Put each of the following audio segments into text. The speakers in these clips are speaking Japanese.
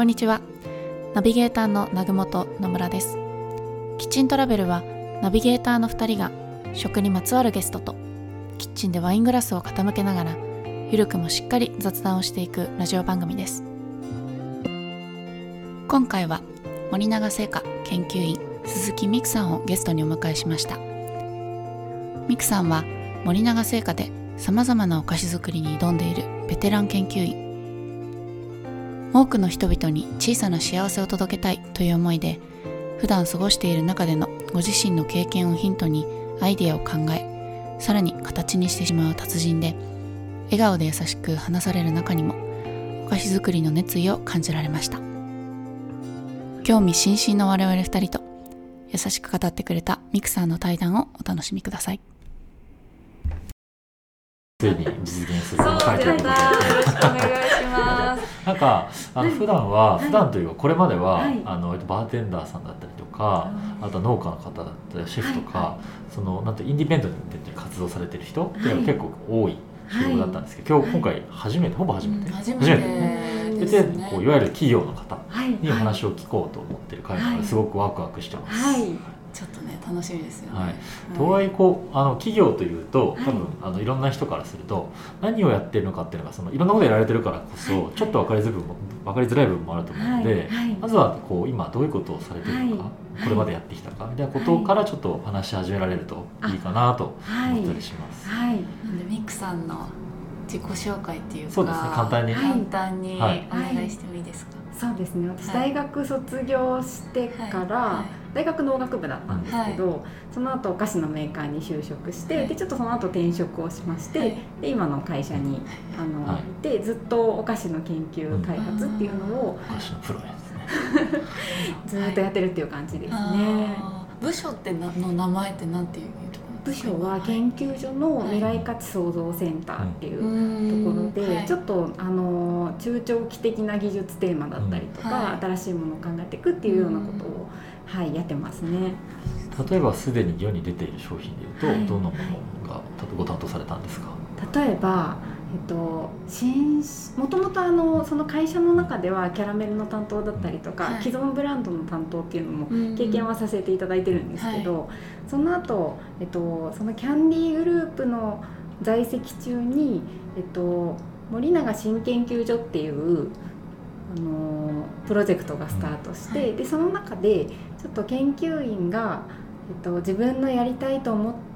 こんにちは。ナビゲーターの南雲と野村です。キッチントラベルはナビゲーターの2人が食にまつわるゲストとキッチンでワイングラスを傾けながらゆるくもしっかり雑談をしていくラジオ番組です。今回は森永製菓研究員鈴木美久さんをゲストにお迎えしました。美久さんは森永製菓でさまざまなお菓子作りに挑んでいるベテラン研究員。多くの人々に小さな幸せを届けたいという思いで普段過ごしている中でのご自身の経験をヒントにアイデアを考えさらに形にしてしまう達人で笑顔で優しく話される中にもお菓子作りの熱意を感じられました。興味津々の我々二人と優しく語ってくれたミクさんの対談をお楽しみください。ついに実現するそう回ということでよろしくお願いします。なんかあの普段は、はい。普段というかこれまでは、はい。あのバーテンダーさんだったりとか、あとは農家の方だったりシェフとか、はい。はそのなんてインディペンデントで活動されてる人っていうのがはい。結構多い仕事だったんですけど、今日今回初めてほぼ初めて、初めてね。ででこういわゆる企業の方はい。にお話を聞こうと思ってる会なのはい。ですごくワクワクしてます。はい。ちょっとね楽しみですよね、はい。とはいえこうあの企業というとはい。多分、あのいろんな人からすると何をやってるのかっていうのがそのいろんなことやられてるからこそ、はい。ちょっと分かりづらい部分かりづらい部分もあると思うので、はい。はい。まずはこう今どういうことをされてるのか、はい。これまでやってきたかみたいなことからちょっと話し始められるといいかなとはい。思ったりします。はい。なんでミクさんの自己紹介っていうかそうですね。簡単に、はい。簡単におはい。願いしてもいいですか、そうですね。私はい。大学卒業してから、はい。大学農学部だったんですけど、その後お菓子のメーカーに就職して、はい。でちょっとその後転職をしまして、はい。で今の会社にあの、はい。いてずっとお菓子の研究開発っていうのをお菓子のプロですね。ずっとやってるっていう感じですね。部署ってなの名前ってなんていう？部署は研究所の未来価値創造センターっていうところで、ちょっっとあの中長期的な技術テーマだったりとか、新しいものを考えていくっていうようなことを、はい、やってますね。例えばすでに世に出ている商品でいうと、はいどんなものがご担当されたんですか？例えばえっと、新もともとあのその会社の中ではキャラメルの担当だったりとか、はい。既存ブランドの担当っていうのもと経験はさせていただいてるんですけど、その後、えっとそのキャンディーグループの在籍中に、えっと、森永新研究所っていうあのプロジェクトがスタートして、はい。でその中でちょっと研究員が、えっと、自分のやりたいと思って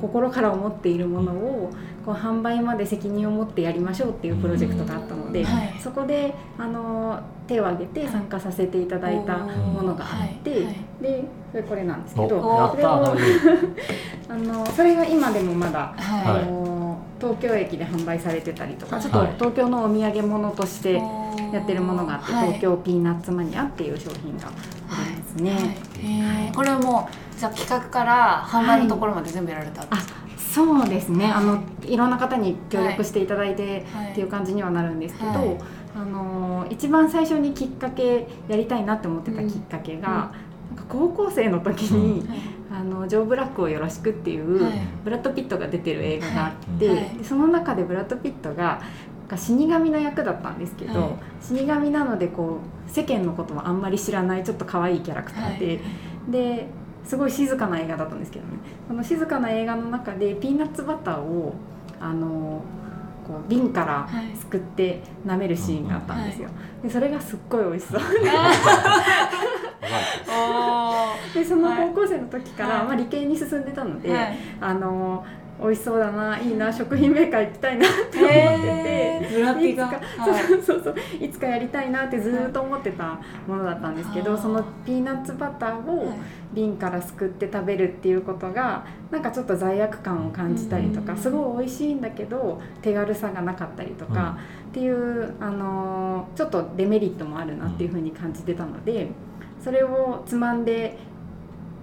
心から思っているものをこう販売まで責任を持ってやりましょうっていうプロジェクトがあったので、うんはい。そこであの手を挙げて参加させていただいたものがあって、はい。はい。でそれこれなんですけおどそれをー。あのそれが今でもまだ、あの東京駅で販売されてたりとか、はい。ちょっと東京のお土産物としてやってるものがあって、はい。東京ピーナッツマニアっていう商品がありますね。これはもうじゃあ企画から販売のところまで全部やられたんですか、そうですね。あのいろんな方に協力していただいてはい。っていう感じにはなるんですけど、はい。あの一番最初にきっかけやりたいなって思ってたきっかけが、なんか高校生の時に、あのジョー・ブラックをよろしくっていう、はいブラッド・ピットが出てる映画があって、その中でブラッド・ピットが死神の役だったんですけど、はい。死神なのでこう世間のこともあんまり知らないちょっと可愛いキャラクターで、ですごい静かな映画だったんですけどね。その静かな映画の中でピーナッツバターをあのこう瓶からはい。すくって舐めるシーンがあったんですよ、でそれがすっごい美味しそう。おでその高校生の時から、はい。まあ、理系に進んでたので、はい。あの美味しそうだないいな食品メーカー行きたいなって思ってて。いつか、はい。そうそうそういつかやりたいなってずっと思ってたものだったんですけど、はい。そのピーナッツバターを瓶からすくって食べるっていうことがなんかちょっと罪悪感を感じたりとか、うん。すごい美味しいんだけど手軽さがなかったりとか、っていう、あのーちょっとデメリットもあるなっていうふうに感じてたのでそれをつまんで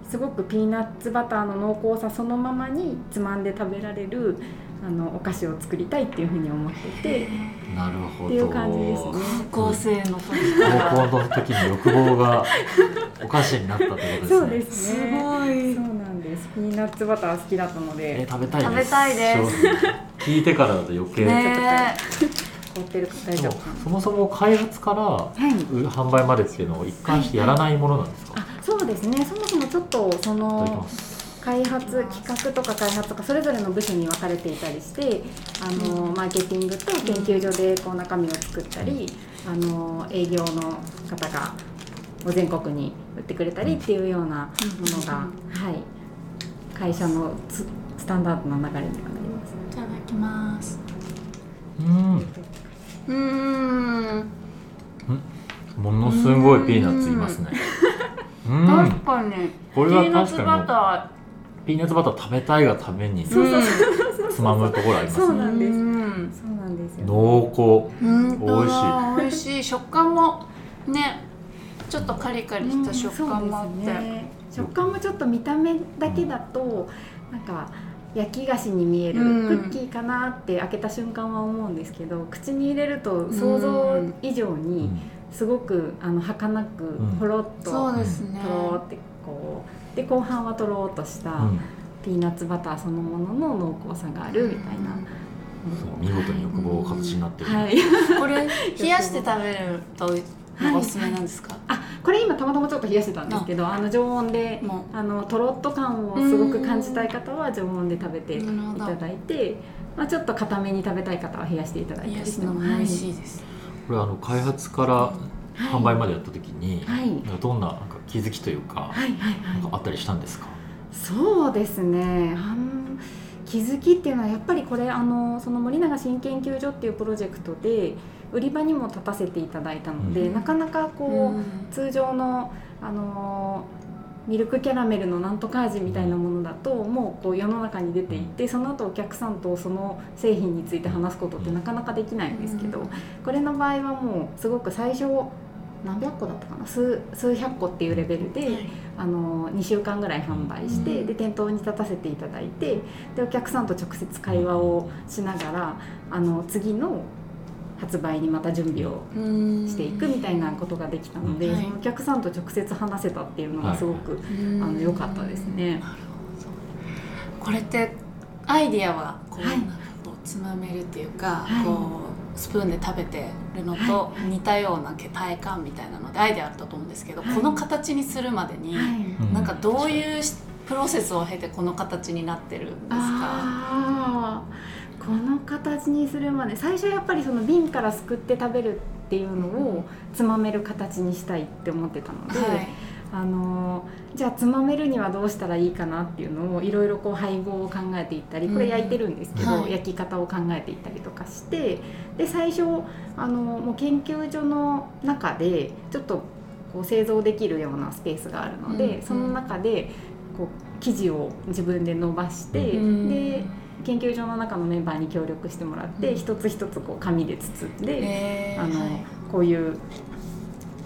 すごくピーナッツバターの濃厚さそのままにつまんで食べられるあのお菓子を作りたいっていうふうに思っててなるほど。っていう感じですね。高校生の時から高校の時に欲望がお菓子になったってことですね。そうですすね。ごいそうなんです。ピーナッツバター好きだったのえで、食べたいです。食べたいです聞いてからだと余計。ね囲ってる大丈夫そもそも開発からはい。販売までっていうのを一貫してやらないものなんですか、あそうですね。そもそもちょっとその開発企画とか開発とかそれぞれの部署に分かれていたりしてあのマーケティングと研究所でこう中身を作ったりあの営業の方がもう全国に売ってくれたりっていうようなものが、はい、会社のススタンダードな流れにはなります。いただきます。うんうーん。ものすごいピーナッツいますね。うん。確かに。これはピーナッツ確かに。もうバピーナッツバター食べたいがためにそうそう。つまむところありますね。そうなんです。うんそうなんですよ。濃うん美味しい。美味しい。食感もねちょっとカリカリした食感もあって、ね、食感もちょっと見た目だけだとなんか焼き菓子に見える、うん。クッキーかなって開けた瞬間は思うんですけど口に入れると想像以上厚、にすごくあの儚くん。ほろっとそうですね。とろーってこうで後半はとろーっとしたうん。ピーナッツバターそのものの濃厚さがあるみたいな。そう見事に欲望が形になってる、はい、これ冷やして食べるとおすすめなんですか、あこれ今たまたまちょっと冷やしてたんですけどあの常温でもあのとろっと感をすごく感じたい方は常温で食べていただいて、まあ、ちょっと固めに食べたい方は冷やしていただいた冷やすりしてものも美味しいです、これはあの開発から販売までやった時に、はい。どんななんか気づきというか,、はいはいはい。なんかあったりしたんですか、そうですね気づきっていうのはやっぱりこれあのその森永新研究所っていうプロジェクトで売り場にも立たせていただいたので、うん。なかなかこう、うん。通常のあのミルクキャラメルのなんとか味みたいなものだともうこう世の中に出ていってその後お客さんとその製品について話すことってなかなかできないんですけど、これの場合はもうすごく最初何百個だったかな？数数百個っていうレベルで、あの2週間ぐらい販売して、うん。で店頭に立たせていただいてでお客さんと直接会話をしながらあの次の発売にまた準備をうんしていくみたいなことができたので、はい。そのお客さんと直接話せたっていうのがすごく、うんあの良かったですね。これってアイディアはこう、はい。つまめるっていうか、はい。こうスプーンで食べてるのと似たような体感みたいなのでアイデアあったと思うんですけど、はい。この形にするまでに、うん。なんかどういうしプロセスを経てこの形になってるんですか？この形にするまで最初やっぱりその瓶からすくって食べるっていうのをつまめる形にしたいって思ってたので、はいあのじゃあつまめるにはどうしたらいいかなっていうのをいろいろこう配合を考えていったりこれ焼いてるんですけど、うんはい。焼き方を考えていったりとかしてで最初あのもう研究所の中でちょっとこう製造できるようなスペースがあるので、うんその中でこう生地を自分で伸ばして、うんで研究所の中のメンバーに協力してもらって、うん。一つ一つこう紙で包んで。えー。あのはいこういう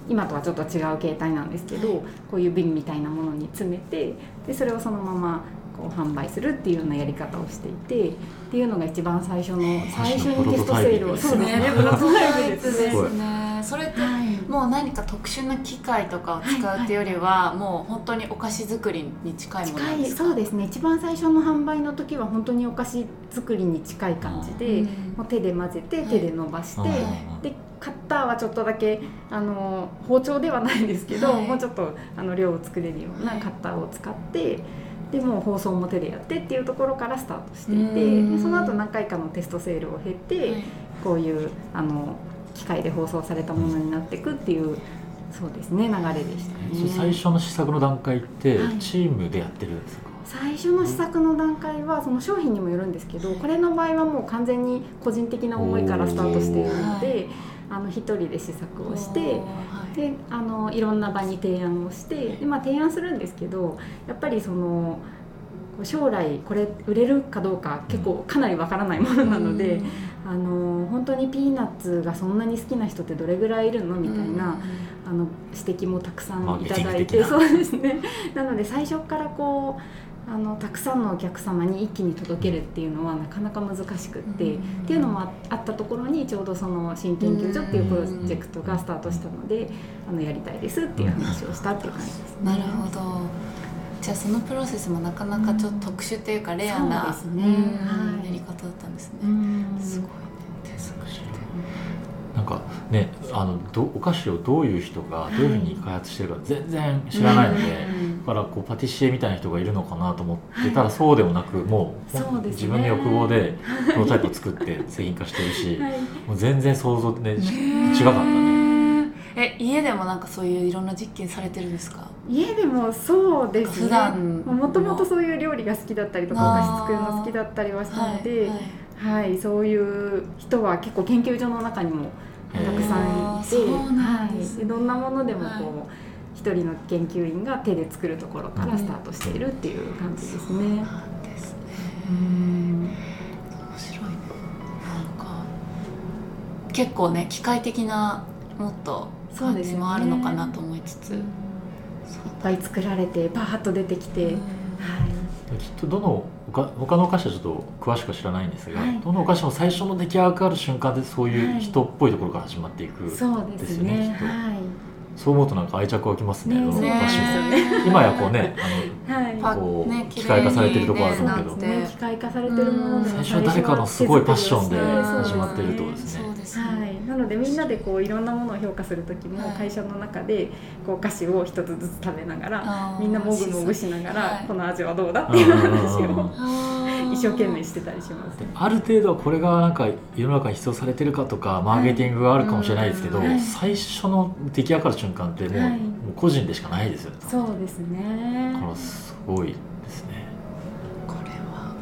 今とはちょっと違う形態なんですけど、こういう瓶みたいなものに詰めてでそれをそのままこう販売するっていうようなやり方をしていてっていうのが一番最初の最初にテストセールをそうですね。プロトタイプですね。それってはい。もう何か特殊な機械とかを使うっていうよりは、もう本当にお菓子作りに近いものですか？そうですね。一番最初の販売の時は本当にお菓子作りに近い感じで、うん。もう手で混ぜてはい。手で伸ばして、うんでカッターはちょっとだけあの包丁ではないですけど、はい。もうちょっとあの量を作れるようなはい。カッターを使って、でもう包装も手でやってっていうところからスタートしていてその後何回かのテストセールを経て、はい。こういうあの機械で包装されたものになっていくっていうそうですね流れでしたそれ最ね。初の試作の段階ってはい。チームでやってるんですか、最初の試作の段階はその商品にもよるんですけどこれの場合はもう完全に個人的な思いからスタートしているのであの一人で試作をしてであのいろんな場に提案をしてで、まあ、提案するんですけどやっぱりその将来これ売れるかどうか結構かなりわからないものなので、あの本当にピーナッツがそんなに好きな人ってどれぐらいいるのみたいな、あの指摘もたくさんいただいてそうですね。なので最初からこうあのたくさんのお客様に一気に届けるっていうのはなかなか難しくって、っていうのもああったところにちょうどその新研究所っていうプロジェクトがスタートしたので、あのやりたいですっていう話をしたっていう感じですね。なるほどじゃあそのプロセスもなかなかちょっと特殊っていうかレアな、すやり方だったんですね、うん。すごいね。手作りでねあのどお菓子をどういう人がどういうふうに開発してるか全然知らないので、うん。だからこうパティシエみたいな人がいるのかなと思ってたら、そうでもなくもう自分の欲望でプロトタイプを作って製品化してるし、はい。もう全然想像で、ね、ね違かったね。え家でもなんかそういういろんな実験されてるんですか？家でもそうですね。普段。もともとそういう料理が好きだったりとかお菓子作るの好きだったりはしたので、はいはい。そういう人は結構研究所の中にもたくさんいて、あーそうなんですね。はい、どんなものでもこう、はい一人の研究員が手で作るところからスタートしているっていう感じですね。なんですね。うん面白い。なんか結構ね機械的なもっと感じもあるのかなと思いつつ、いっぱい作られてバーッと出てきて、はい、きっとどのおか他のお菓子はちょっと詳しくは知らないんですが、はい。どのお菓子も最初の出来上がる瞬間でそういう人っぽいところから始まっていく、そうですねね。きっと。はいそう思うとなんか愛着湧きますね。ね今やこうねはい。あのこう、ね機械化されてるところあると思うけど、機械化されてるものでも最初は誰かのすごいパッションで始まってるとですね。はい、なのでみんなでこういろんなものを評価する時もはい会社の中でこうお菓子を一つずつ食べながらみんなもぐもぐしながらはいこの味はどうだっていう話を一生懸命してたりします。ある程度はこれがなんか世の中に必要されてるかとかマーケティングがあるかもしれないですけど、はい。最初の出来上がる瞬間ってもう,、はい。もう個人でしかないですよね。そうですね。だからすごいですね。これは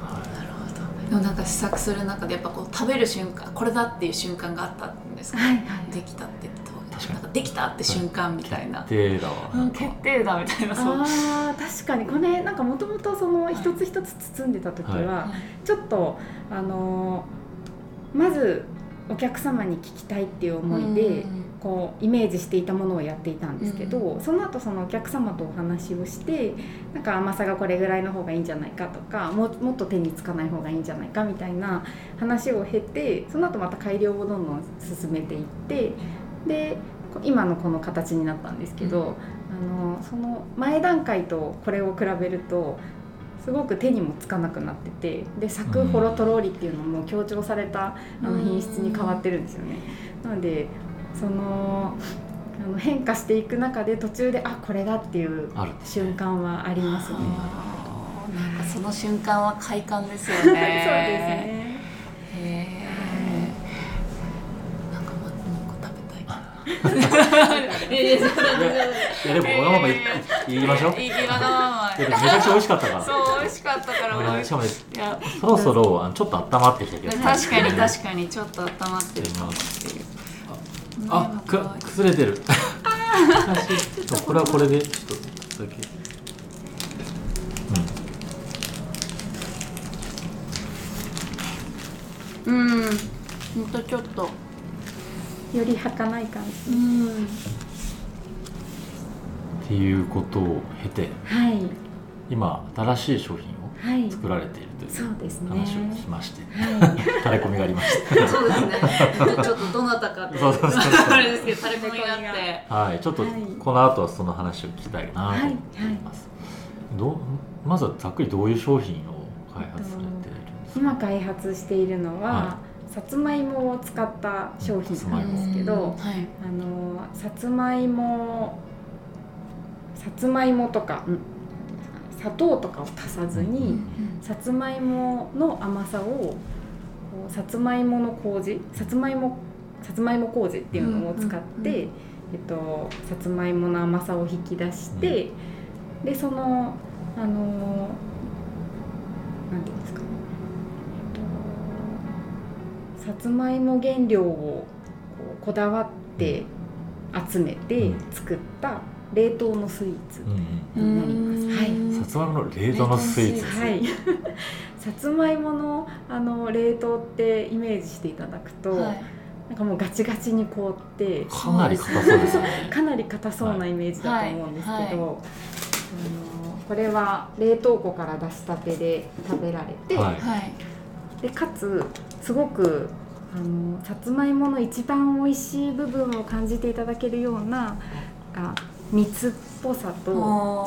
はなるほど。でもなんか試作する中でやっぱこう食べる瞬間これだっていう瞬間があったんですか、はいはい。できたって確かに。できたって瞬間みたいな、い、手だわ。うん、決定だみたいなそう。あー確かに。これなんかもともとその一つ一つ包んでた時は、はちょっとあのーまずお客様に聞きたいっていう思いで、こうイメージしていたものをやっていたんですけど、その後そのお客様とお話をしてなんか甘さがこれぐらいの方がいいんじゃないかとかももっと手につかない方がいいんじゃないかみたいな話を経てその後また改良をどんどん進めていってでこ今のこの形になったんですけど、あのその前段階とこれを比べるとすごく手にもつかなくなっててで咲くホロトロリっていうのも強調されたあの品質に変わってるんですよね。なのでそのあの変化していく中で途中であこれだっていう瞬間はありますね。なんかその瞬間は快感ですよ そうですねいいやでもこのままい言いましょう。今のままめちゃくちゃ美味しかったから。そう美味しかったからしかもねいやそろそろあのちょっと温まってきたけど。確かに確かにちょっと温まってるかもっていうあ、く崩れてる。そうこれはこれでちょっとだけ。うんほんとちょっとより儚い感じ。うんっていうことを経てはい今新しい商品をはい。作られているというそうですね。話をしまして、はい。垂れ込みがありました。そうですね ちょっとどなたかってあれですけど垂れ込みがあってはい、ちょっとはいこの後はその話を聞きたいなと思います。どうまずはざっくりどういう商品を開発されているんですか？今開発しているのは、はさつまいもを使った商品なんですけど、あのさつまいもさつまいもとかん。砂糖とかを足さずに、さつまいもの甘さをさつまいもの麹さつまいもさつまいも麹っていうのを使って、えっと、さつまいもの甘さを引き出して、でそのあのなんていうんですかさつまいも原料をこうこだわって集めて作った冷凍のスイーツになります。はい。さつまいもの冷凍のスイーツ。です。はい、さつまいものあの冷凍ってイメージしていただくと、はい。なんかもうガチガチに凍ってかなり硬そうですよね。かなり硬そうなイメージだと思うんですけど、はい。はい。あのこれは冷凍庫から出したてで食べられて、はい。はいでかつすごくあのさつまいもの一番美味しい部分を感じていただけるようなあ蜜っぽさと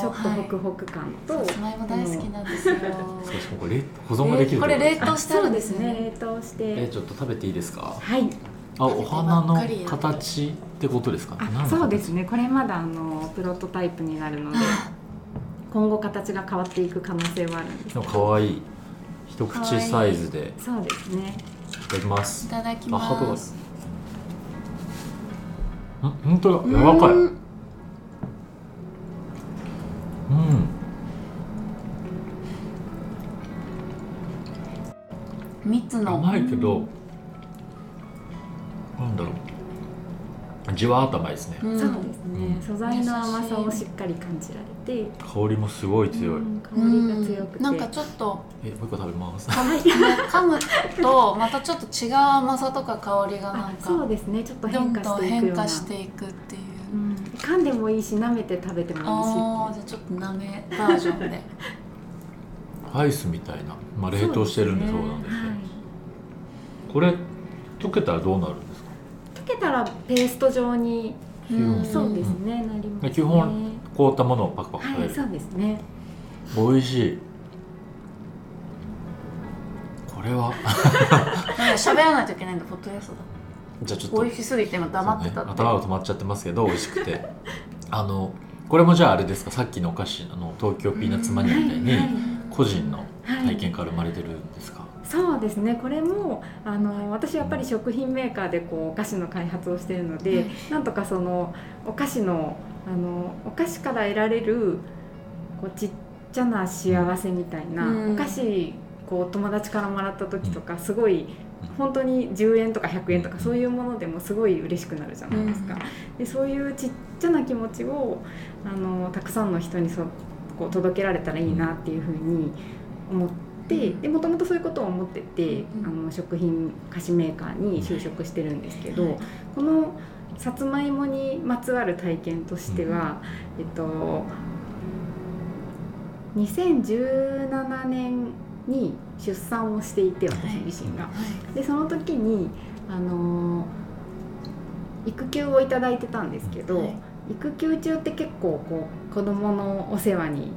ちょっとホクホク感と、さつまいも大好きなんですよ。そ うしかもこれ冷保存ができるこれ冷凍してあるんですね。ね冷凍して。えちょっと食べていいですか？はい。あお花の形ってことですか？何のあ形？そうですね。これまだあのプロトタイプになるので今後形が変わっていく可能性はあるんですでも可愛い一口サイズでそうですね。いただきます。いただきます。ん？本当だ。柔らかい。うん。蜜の。甘いけどじわーっと甘いですね。うん。そうですね。素材の甘さをしっかり感じられて。香りもすごい強い、うん香りが強くて。なんかちょっと。えもう一個食べます。噛む。とまたちょっと違う甘さとか香りがなあんか。そうですね。ちょっとどん変化どん変していくような。化していくっていううん。噛んでもいいし舐めて食べてもいいしああじゃあちょっとなめバージョンで。アイスみたいな、まあ、冷凍してるんでそうなんですけど。はい。これ溶けたらどうなるんですか溶けたらペースト状にうん。そうですねなりますね。基本凍ったものをパクパク食べる、はいそうですね。美味しい。これは。喋らないといけないんだポッドキャストだ。じゃあちょっと。美味しすぎて今黙ってたね、頭が止まっちゃってますけど美味しくて。あのこれもじゃああれですか？さっきのお菓子あの東京ピーナッツマニアみたいに、個人のはい体験から生まれてるんですか、そうですね。これもあの私やっぱり食品メーカーでこうお菓子の開発をしているので、はい。なんとかそのお菓子のあのお菓子から得られるこうちっちゃな幸せみたいな、うん。お菓子こう友達からもらった時とかすごい本当に10円とか100円とかそういうものでもすごい嬉しくなるじゃないですか。でそういうちっちゃな気持ちをあのたくさんの人にそこう届けられたらいいなっていうふうに思ってでもともとそういうことを思ってて、うんあの食品菓子メーカーに就職してるんですけど、このさつまいもにまつわる体験としては、えっと2017年に出産をしていて私自身が。でその時にあの育休をいただいてたんですけど、はい。育休中って結構こう子供のお世話に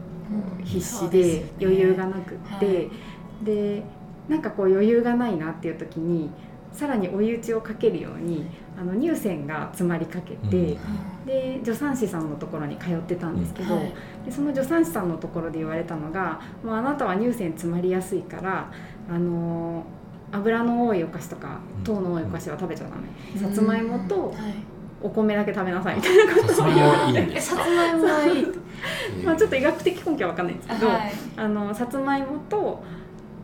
必死で余裕がなくって、はいでなんかこう余裕がないなっていう時にさらに追い打ちをかけるようにあの乳腺が詰まりかけて、うん。で助産師さんのところに通ってたんですけど、はい。でその助産師さんのところで言われたのが「もうあなたは乳腺詰まりやすいからあの油の多いお菓子とかうん。糖の多いお菓子は食べちゃダメ、さつまいもとはいお米だけ食べなさいみたいなさつまいもいいんえですか？さつまいもはいい。まあちょっと医学的根拠は分かんないんですけど、はい。あのさつまいもと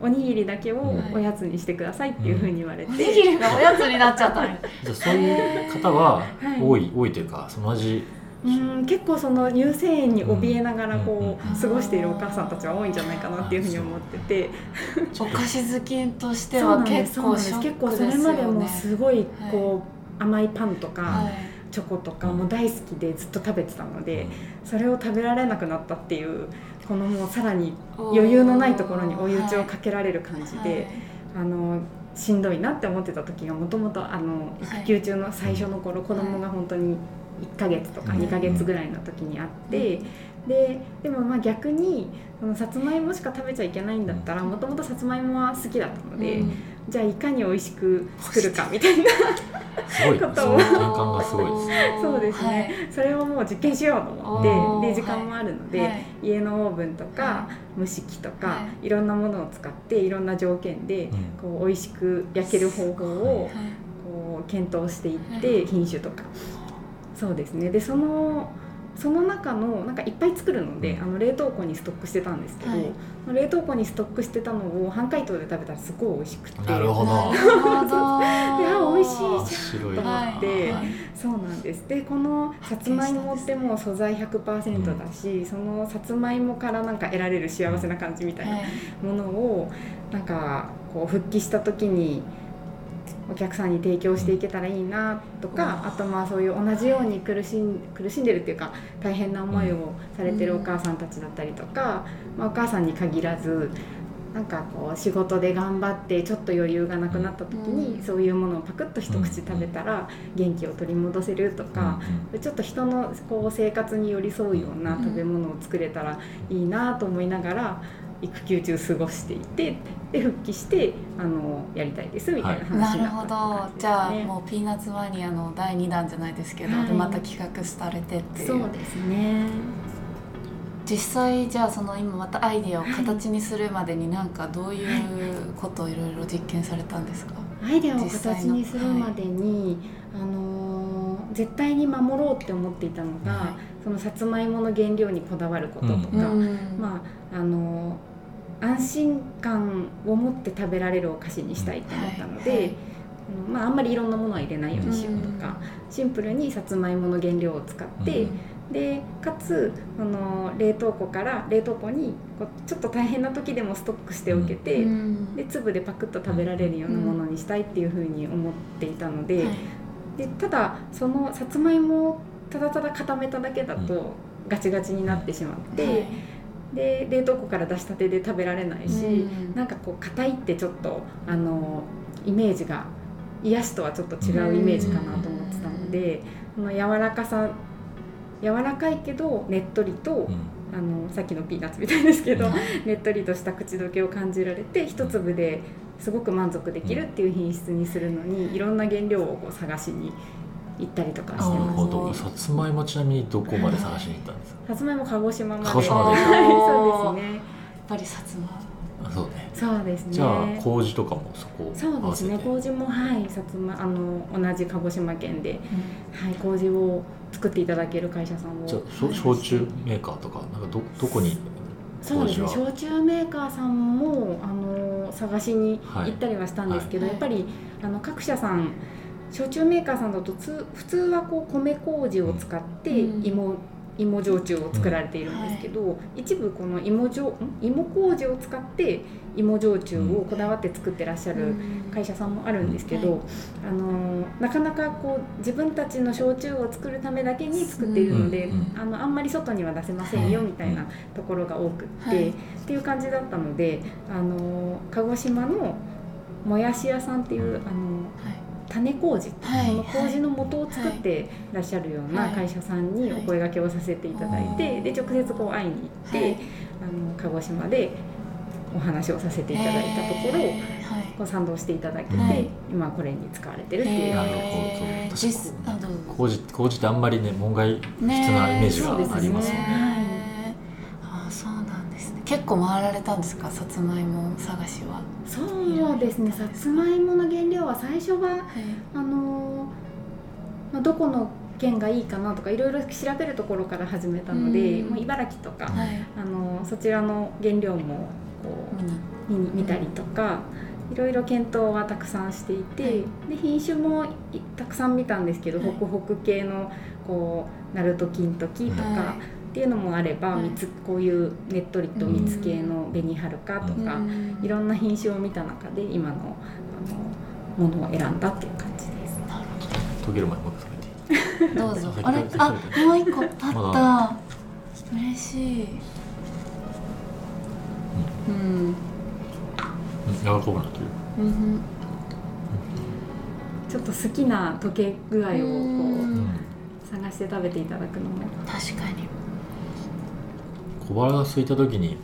おにぎりだけをうんおやつにしてくださいっていうふうに言われて、おにぎりがおやつになっちゃったの。じゃあそういう方ははい。多い、多いというかその味。うん結構その乳腺炎に怯えながらこうんう過ごしているお母さんたちは多いんじゃないかなっていうふうに思ってて。お菓子好きとしてそうは結構ショッです結構それまでもねすごいこう甘いパンとかはい。チョコとかも大好きでずっと食べてたのでそれを食べられなくなったっていうこのもうさらに余裕のないところに追い打ちをかけられる感じで、あのしんどいなって思ってた時がもともと育休中の最初の頃、子供が本当に1ヶ月とかうん。2ヶ月ぐらいの時にあって、ででもまあ逆にそのさつまいもしか食べちゃいけないんだったらもともとさつまいもは好きだったので、うんじゃあいかに美味しく作るかみたいなすごい。ことを。その体感がすごいですそうですね、それをもう実験しようと思ってで時間もあるので、はい。家のオーブンとか、は蒸し器とか、、はいろんなものを使っていろんな条件で、うん。こう美味しく焼ける方法をはい。こう検討していって、はい。品種とか。そうですね。でそのその中のなんかいっぱい作るので、うん。あの冷凍庫にストックしてたんですけど、はい。冷凍庫にストックしてたのを半解凍で食べたらすごい美味しくて。なるほど。なるほどい。や美味しい面じ白いなと思って。はい。そうなんです。でこのさつまいもってもう素材100%だし、そのさつまいもからなんか得られる幸せな感じみたいなはい。ものをなんかこう復帰した時にお客さんに提供していけたらいいなとか、うん。あとまあそういう同じように苦しん苦しんでるっていうか大変な思いをされてるお母さんたちだったりとか、まあ、お母さんに限らずなんかこう仕事で頑張ってちょっと余裕がなくなった時に、うん。そういうものをパクッと一口食べたら元気を取り戻せるとか、ちょっと人のこう生活に寄り添うような食べ物を作れたらいいなと思いながら育休中過ごしていてで復帰してあのやりたいですみたいな話になったなるほど。じゃあうもうピーナッツマニアの第2弾じゃないですけど、はい。でまた企画されてっていう。そうですね。実際じゃあその今またアイディアを形にするまでになんかどういうことをいろいろ実験されたんですか、アイデアを形にするまでに、あのー絶対に守ろうって思っていたのが、はい。そのさつまいもの原料にこだわることとか、うん。まああのー安心感を持って食べられるお菓子にしたいと思ったので、はいはい。うんまあ、あんまりいろんなものは入れないようにしようとか、シンプルにさつまいもの原料を使って、でかつあの冷凍庫から冷凍庫にこうちょっと大変な時でもストックしておけて、うん。で粒でパクッと食べられるようなものにしたいっていうふうに思っていたので,、はい。でただそのさつまいもをただただ固めただけだとガチガチになってしまって、はいで冷凍庫から出したてで食べられないし、うん。なんかこう硬いってちょっとあのイメージが癒しとはちょっと違うイメージかなと思ってたので、この柔らかさ柔らかいけどねっとりと、あのさっきのピーナッツみたいですけど、うん。ねっとりとした口どけを感じられて一粒ですごく満足できるっていう品質にするのにいろんな原料をこう探しに行ったりとかしてなるます。ほどさつまいもちなみにどこまで探しに行ったんですか？さつまいも鹿児島まで。鹿児島まではい、そうですね。やっぱりさつまあそうねそうですね。じゃあ麹とかもそこそうですね。麹もはい、さつまあの同じ鹿児島県で、はい、麹を作っていただける会社さんを。じゃあ焼焼酎メーカーとかなんかどどこにそうですね。焼酎メーカーさんもあの探しに行ったりはしたんですけど、はいやっぱりあの各社さん焼酎メーカーさんだとつ普通はこう米麹を使ってうん。芋、芋焼酎を作られているんですけど、一部この芋焼ん？芋麹を使って芋焼酎をこだわって作ってらっしゃる会社さんもあるんですけど、うんあのなかなかこう自分たちの焼酎を作るためだけに作っているので、うんうんあのあんまり外には出せませんよはい。みたいなところが多くって、はい。っていう感じだったのであの鹿児島のもやし屋さんっていうあのはい種麹、はいその麹の元を作ってらっしゃるようなはい。会社さんにお声掛けをさせていただいて、はい。で直接こう会いに行って、はい。あの鹿児島でお話をさせていただいたところ、はい。こう賛同していただけて、はい。今これに使われてるっていう、なるほど。麹麹ってあんまりね門外不出なイメージがありますよね結構回られたんですか？さつまいも探しは。そうですね。さつまいもの原料は最初ははい。あのーまあ、どこの県がいいかなとかいろいろ調べるところから始めたので、うん。もう茨城とか、はい。あのーそちらの原料もこう見に見たりとか。いろいろ検討はたくさんしていて、はい。で品種もいたくさん見たんですけど、はい。ホクホク系のこうナルト金時とか、はいっていうのもあれば、はい。蜜こういうねっとりと蜜系の紅はるかとか、うん。いろんな品種を見た中で今のあのものを選んだっていう感じです。溶ける前にもう一回食べていいどうぞ。先 あれ先あ先もう一個あった、ま嬉しい。うん。うん。柔らかくなってるうん。ちょっと好きな溶け具合をこう探して食べていただくのも。確かに小腹が空いた時に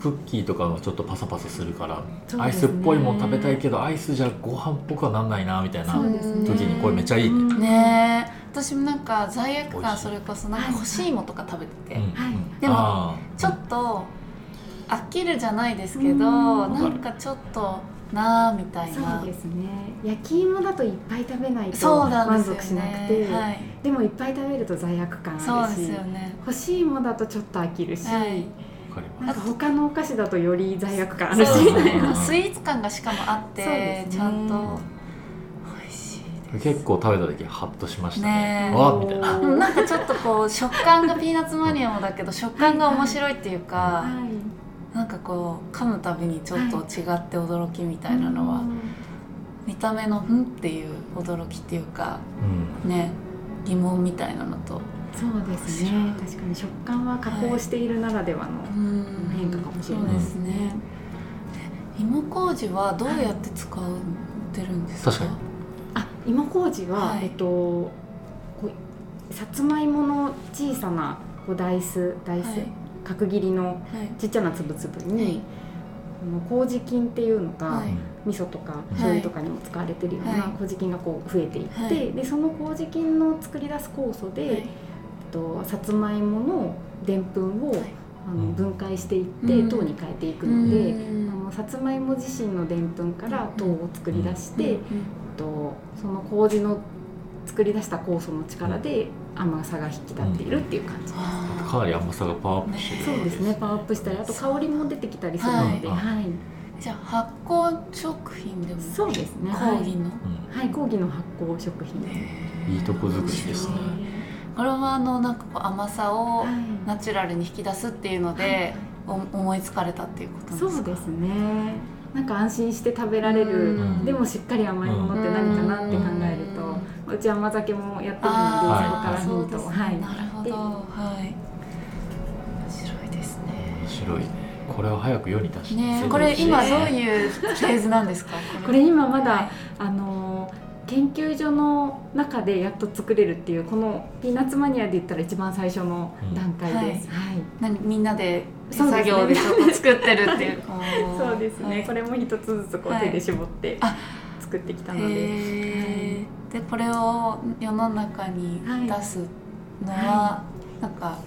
クッキーとかはちょっとパサパサするから、アイスっぽいもん食べたいけどアイスじゃご飯っぽくはなんないなみたいな。時にこれめっちゃいいね。うんねえ。私もなんか罪悪感それこそなんか干し芋とか食べてて、うん。はい。うん。でもちょっと飽きるじゃないですけど、うん。なんかちょっとなあみたいな。そうですね。焼き芋だといっぱい食べないと満足しなくて、ねはい。でもいっぱい食べると罪悪感そうであるしすよね。干し芋だとちょっと飽きるし、はい。なんか他のお菓子だとより罪悪感あるし。スイーツ感がしかもあって、そうですね。ちゃんと。美味しい結構食べた時ハッとしましたね。わあみたいな。なんかちょっとこう食感がピーナッツマニアもだけど食感が面白いっていうか、はいなんかこう噛むたびにちょっと違って驚きみたいなのは、うん。見た目の「ん?」っていう驚きっていうかうん。ね疑問みたいなのと、そうですね。確かに食感は加工しているならではの、うん変化かもしれない。そうですね。芋麹はどうやって使ってるんですか、確かに。あ芋麹は、はい。えっとこうさつまいもの小さなこうダイスダイス、はい角切りのはい。ちっちゃな粒々に、はい。あの麹菌っていうのが、はい。味噌とかい。醤油とかにも使われてるようはい。な麹菌がこう増えていって、はい。でその麹菌の作り出す酵素で、と、さつまいものでんぷんを、はい。あの分解していって、うん。糖に変えていくので、うん。あのさつまいも自身のでんぷんから糖を作り出して、と、その麹の作り出した酵素の力で甘さが引き立っているっていう感じ。です。あかなり甘さがパワーアップしてる。そうですね。パワーアップしたりあと香りも出てきたりするので、はい。はい。ーじゃあ発酵食品でもそうですね。はい。麹の、うんはい、講義の発酵食品です。いいとこ作りですね。これはあのなんかこう甘さをはい。ナチュラルに引き出すっていうので、お思いつかれたっていうことなんですか？そうですね。なんか安心して食べられる、うん。でもしっかり甘いものって何かなって考えると、うち甘酒もやってるので、そこからヒントはい、なるほど。はい。面白いですね。面白い。ねこれを早く世に出してねこれ今どういうフェーズなんですか？これ。今まだ、はい。あの研究所の中でやっと作れるっていうこのピーナッツマニアで言ったら一番最初の段階で。す。はい。何みんなで作業でちょっと作ってるっていうそうですね、これれも一つずつこうはい手で絞って。あ作ってきたので、ででこれを世の中に出すのは、はなんか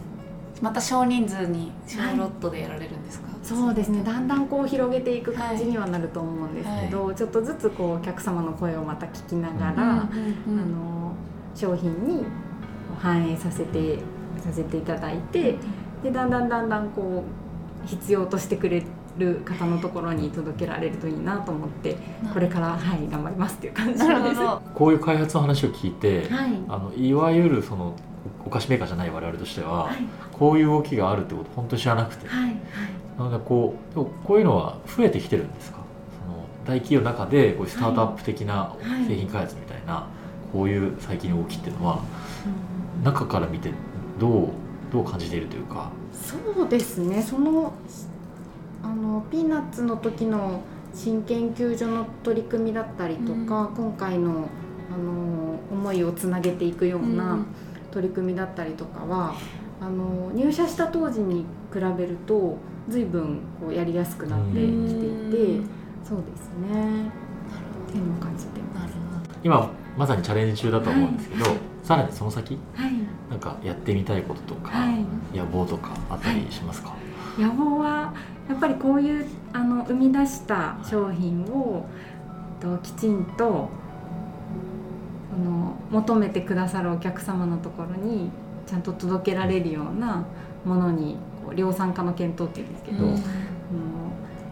また少人数に小ロットでやられるんですか、そうですね。だんだんこう広げていく感じにはなると思うんですけど、ちょっとずつこうお客様の声をまた聞きながら、あの商品に反映させてさせていただいてでだんだんだんだんこう必要としてくれる方のところに届けられるといいなと思ってこれからはい頑張りますっていう感じです。なるほど。は こういう開発の話を聞いて、い。あのいわゆるそのお菓子メーカーじゃない我々としては、はい。こういう動きがあるってこと本当に知らなくて、はい。なのでこうでもこういうのは増えてきてるんですか？その大企業の中でこういうスタートアップ的なはい。製品開発みたいな、こういう最近の動きっていうのはうん。中から見てどうどう感じているというか、そうですね。そのあのピーナッツの時の新研究所の取り組みだったりとか、今回のあの思いをつなげていくような取り組みだったりとかは、あの入社した当時に比べると随分こうやりやすくなってきていて、うんそうですね。っていうのを感じてまなるほど。今まさにチャレンジ中だと思うんですけど、はい。さらにその先？す。はい。なんかやってみたいこととか、はい。野望とかあったりしますか、野望はやっぱりこういうあの生み出した商品をときちんとあの求めてくださるお客様のところにちゃんと届けられるようなものにこう量産化の検討っていうんですけど、うん。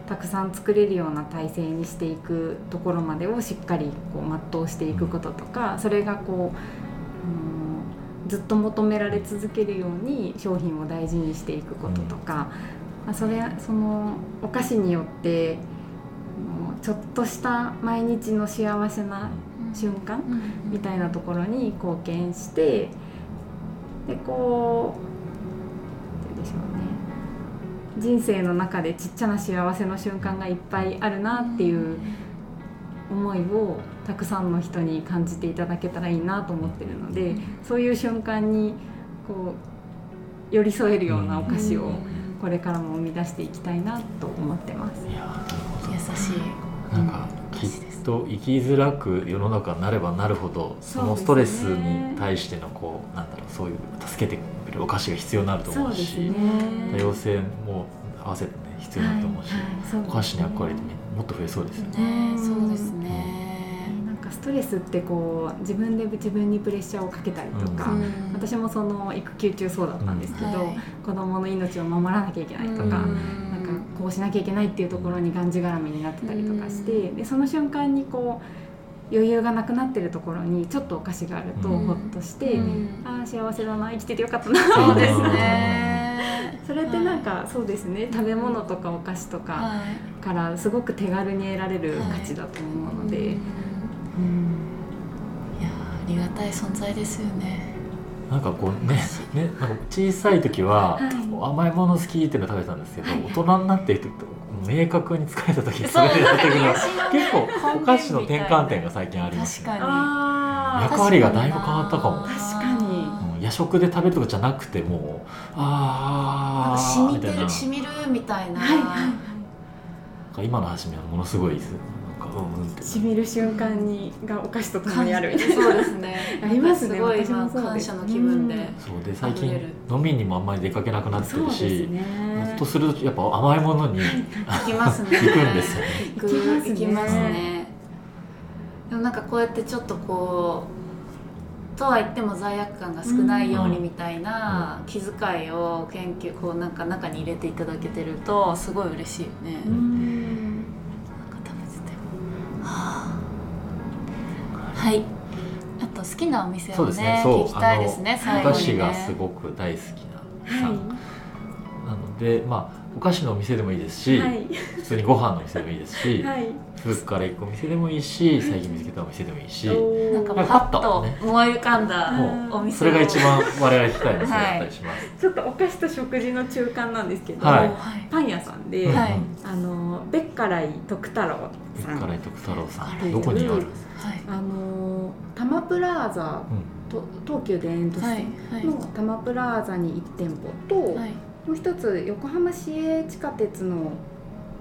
たくさん作れるような体制にしていくところまでをしっかりこう全うしていくこととか、それがこう、うん、ずっと求められ続けるように商品を大事にしていくこととか、まあ、それそのお菓子によってちょっとした毎日の幸せな瞬間うんみたいなところに貢献してでこうでしょうね。人生の中でちっちゃな幸せの瞬間がいっぱいあるなっていう思いをたくさんの人に感じていただけたらいいなと思ってるのでそういう瞬間にこう寄り添えるようなお菓子をこれからも生み出していきたいなと思ってます。いやなるほど優しいなんかきっと生きづらく世の中になればなるほどそのストレスに対してのこうなんだろうそういう助けてくれるお菓子が必要になると思うし多様性も合わせてね必要になると思うし、お菓子の役割ってもっと増えそうですよね。ねそうですねかストレスってこう自分で自分にプレッシャーをかけたりとか、うん。私もその育休中そうだったんですけど、はい。子供の命を守らなきゃいけないとか、うん。なんかこうしなきゃいけないっていうところにがんじがらめになってたりとかして、でその瞬間にこう余裕がなくなってるところにちょっとお菓子があるとうん。ほっとして、うん。ああ幸せだな生きててよかったなそうですね。それってなんかそうですね食べ物とかお菓子とかはいからすごく手軽に得られる価値だと思うので、うんうん。いやありがたい存在ですよね。なんかこうねねなんか小さい時は、はい。甘いもの好きっていうの食べてたんですけど、はい。大人になっていくと明確に疲れた時にそれでやってくるの は結構お菓子の転換点が最近あります、ね、確かにあ役割がだいぶ変わったかも。確かに。うん夜食で食べるとかじゃなくてもうああ染みてみたいな。る染みるみたいな、はいはい。なんか今の話はものすごいですしみる瞬間にがお菓子と共にあるみたいな。そうですね。ありますね。すごい私も今感謝の気分で、そうで最近飲みにもあんまり出かけなくなってそうでするしねとするとやっぱ甘いものに行きますね。行くんですよね。行く行きますね。行きますね。でもなんかこうやってちょっとこうとは言っても罪悪感が少ないようにみたいな気遣いを研究こうなんか中に入れていただけてるとすごい嬉しいよね、うなんんか食べててもはい。あと好きなお店をねそうですね。そう聞きたいですね最後にがすごく大好きなさん、はなのでまあお菓子のお店でもいいですし、いはい。普通にご飯のお店でもいいですし、はい。古くから行くお店でもいいし最近見つけたお店でもいいし、なんかなんかパッと思い浮かんだお店をそれが一番我々聞きたいですだったりします。ちょっとお菓子と食事の中間なんですけど、はい。パン屋さんで、はい。あのベッカライ徳太郎さん。古くから徳太郎さはい。んどこにある？はいあのタマプラーザうん。と東急田園都市はい。はい。のタマプラーザに1店舗と、はいもう一つ横浜市営地下鉄の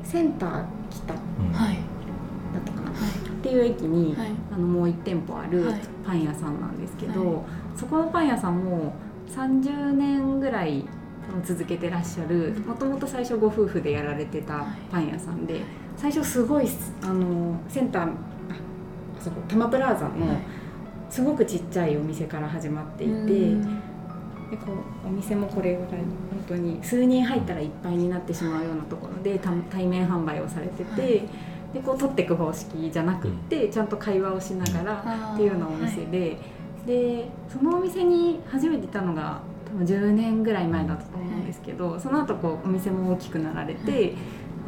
センター北だったかな。っていう駅に、はい。あのもう1店舗あるはい。パン屋さんなんですけど、はそこのパン屋さんも30年ぐらい続けてらっしゃるもともと最初ご夫婦でやられてたパン屋さんで最初すごいあのセンターああそこタマプラーザのすごくちっちゃいお店から始まっていて。うんでこうお店もこれぐらい本当に数人入ったらいっぱいになってしまうようなところでた対面販売をされてて、はい。でこう取っていく方式じゃなくって、ちゃんと会話をしながらっていうようなお店で、でそのお店に初めて行ったのが多分10年ぐらい前だったと思うんですけど、その後こうお店も大きくなられて。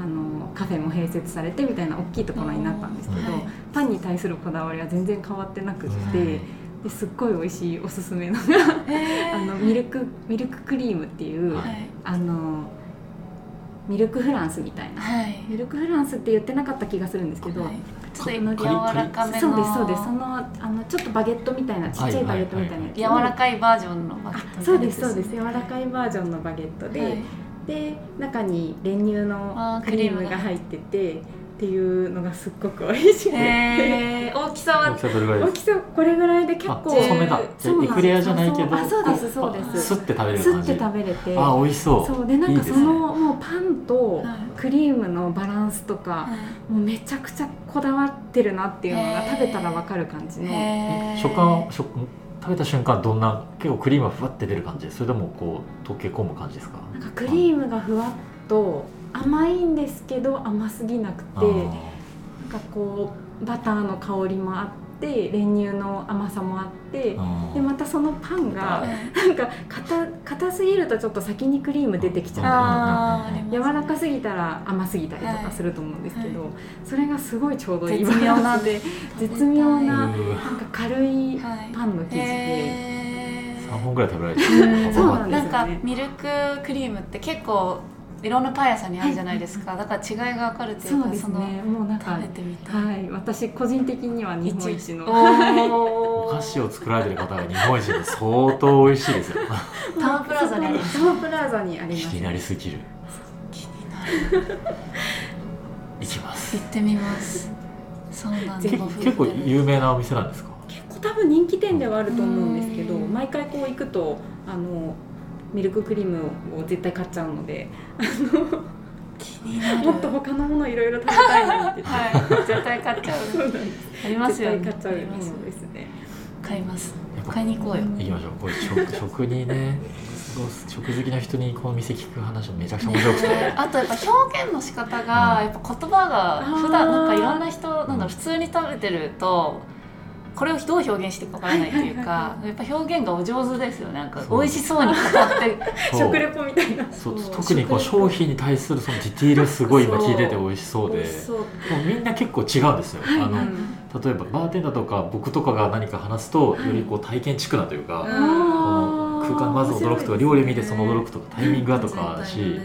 あのカフェも併設されてみたいな大きいところになったんですけど、はい。パンに対するこだわりは全然変わってなくって、うんですっごい美味しいおすすめのが あのミルクミルククリームっていう、はい。あのミルクフランスみたいな。はい。ミルクフランスって言ってなかった気がするんですけど、はい。ちょっとあの柔らかめのそうですそうです。そのあのちょっとバゲットみたいなちっちゃいバゲットみたいなやつ。柔らかいバージョンのバゲットあそうですそうです。ね柔らかいバージョンのバゲットで、はい。で中に練乳のクリームが入っててっていうのがすっごく美味しくて。へー。大きさは？大きさどれぐらい大です？きさこれぐらいで結あ構細めだじゃそうなんですあエクレアじゃないけどあそうですそうです。すって食べれるすっ感じて食べれて。あ美味しそう。そう。でなんかそいいですね。のもうパンとはいクリームのバランスとか、はい。もうめちゃくちゃこだわってるなっていうのが食べたらわかる感じの。へー。食感食食べた瞬間どんな結構クリームがふわって出る感じ？それともこう溶け込む感じですか？なんかクリームがふわっと甘いんですけど甘すぎなくあてなんかこうバターの香りもあって練乳の甘さもあってでまたそのパンがはいなんか硬硬すぎるとちょっと先にクリーム出てきちゃう。あーありますね。柔らかすぎたら甘すぎたりとかすると思うんですけど、はそれがすごいちょうどいい。絶妙な。バランスで絶妙なうなんーか軽いはいパンの生地で、へー。3本ぐらい食べられてうん。そうなんですなんよね。かミルククリームって結構いろんなパン屋さんにあるじゃないですか、だから違いがわかるっていうそうかそのですね。もうなんか食べてみたい、はい。私個人的には日本一のおお菓子を作られてる方が日本人で相当美味しいですよ。タマプラザにあります。タマプラザにあります。気になりすぎる。気になる。行きます。行ってみます。そうなんで結構有名なお店なんですか？結構多分人気店ではあると思うんですけどうん。毎回こう行くとあのミルククリームを絶対買っちゃうので気になる。もっと他のものいろいろ食べたいなって言って。はい。絶対買っちゃう。ありますよね。絶対買っちゃうもですね。買います。買いに行こうよ。行きましょう。これ食 食にね。食好きな人にこの店聞く話めちゃくちゃ面白くて、ね あとやっぱ表現の仕方がうん。やっぱ言葉が普段なんかいろんな人なんだろう普通に食べてるとこれをどう表現していくかわからないっていうか、やっぱ表現がお上手ですよね。なんか美味しそうに語って。食レポみたいな。そう。そう。特にこう商品に対するそのディティールすごい今聞いてて美味しそうで。もうみんな結構違うんですよ、あのうん例えばバーテンダーとか僕とかが何か話すと、はいよりこう体験チックなというか、うん。この空間まず驚くとか料理見てその驚くとかタイミングがとかだし、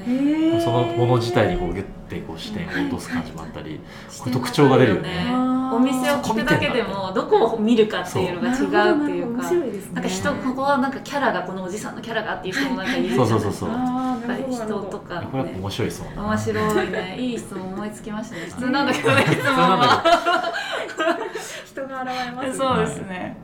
そのもの自体にこうギュッてこう視点を落とす感じもあったり、これ特徴が出るよねお店を聞くだけでもどこを見るかっていうのが違うっていうかなんか人ここはなんかキャラがこのおじさんのキャラがっていう人もなんかいるじゃないそうそうそうそうあーなるほどな人とか。これ面白いですもんね面白いね。いい質問思いつきましたね。普通なんだけどね質問普通なんだは。人が現れますね。そうですね。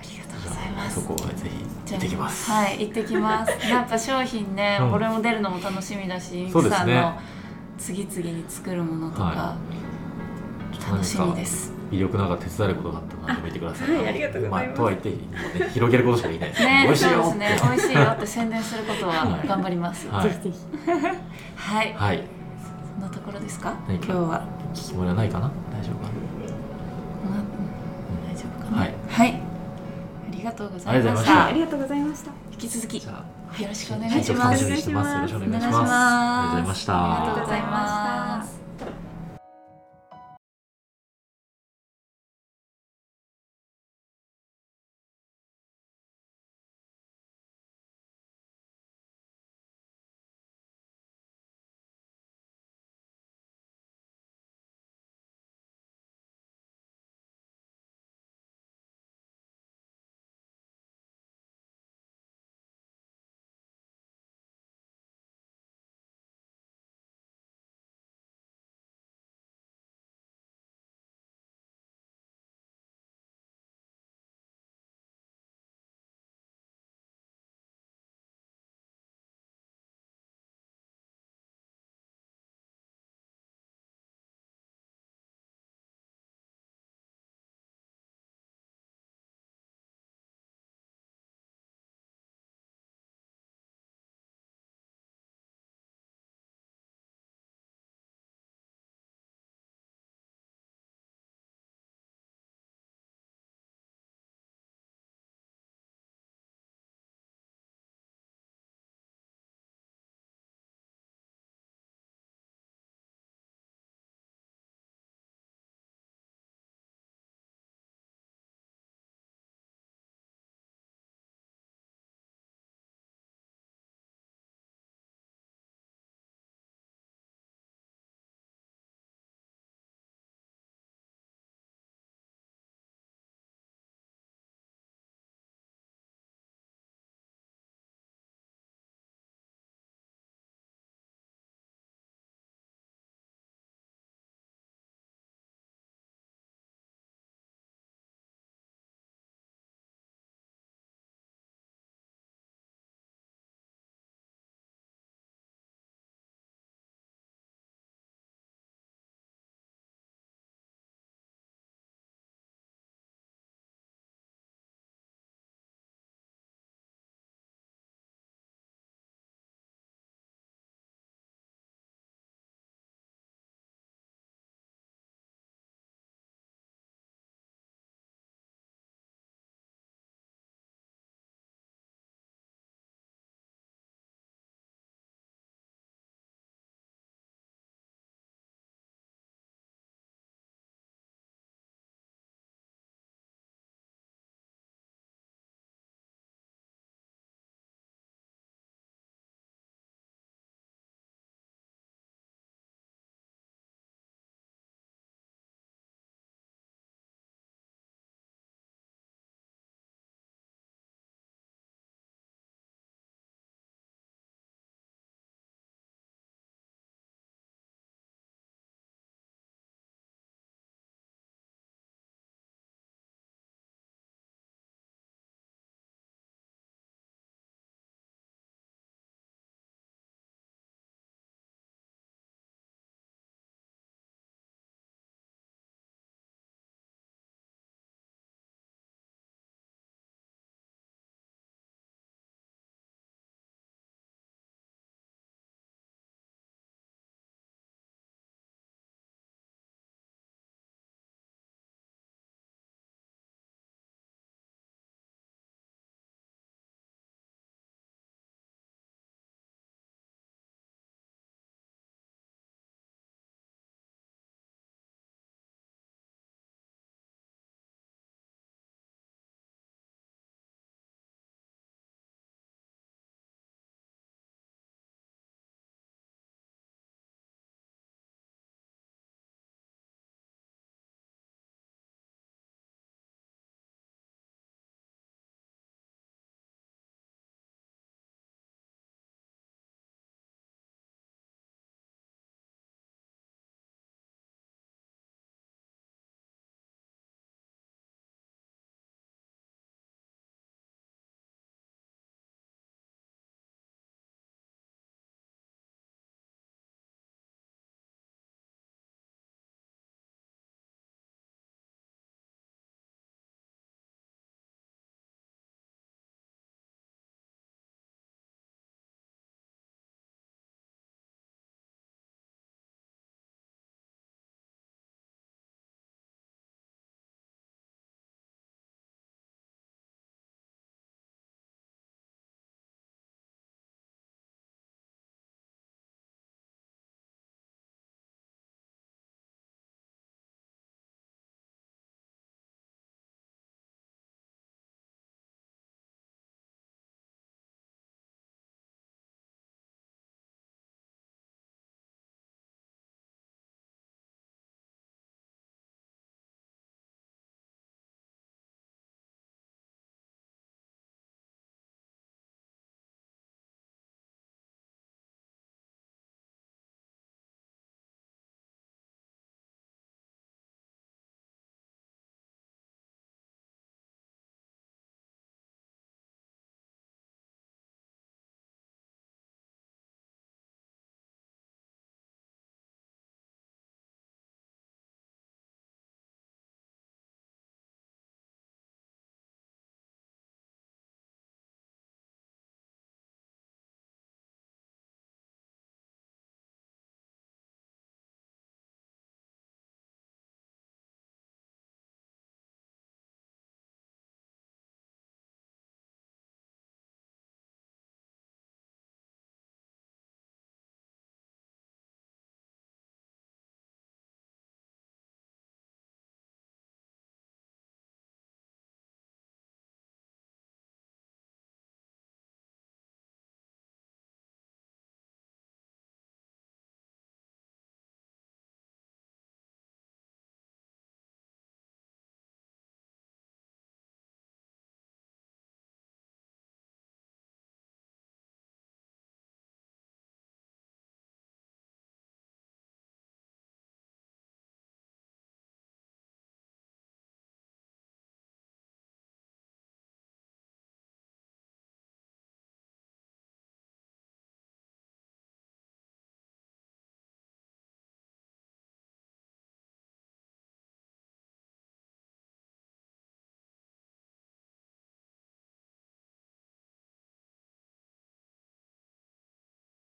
ありがとうございます。そこはぜひ行ってきます、はい行ってきます。なんか商品ね、うん。これも出るのも楽しみだしミそうですね。クさんの次々に作るものとか、は楽しみです。魅力なんか手伝えることがあったら見てください。はいありがとうございます。あ、とは言って、ね、広げることしかできないです。ね美味しいよって。ね。美味しいよって宣伝することははい。頑張ります。はい。ぜひぜひはい、はい。そんなところですか？今日は、聞き漏れはないかな？大丈夫かうん。大丈夫かな？はい。はい、ありがとうございました。た。ありがとうございました。引き続きな。じゃあ、よろしくお願いします。よろしくお願いします。お願いします。ありがとうございました。ありがとうございます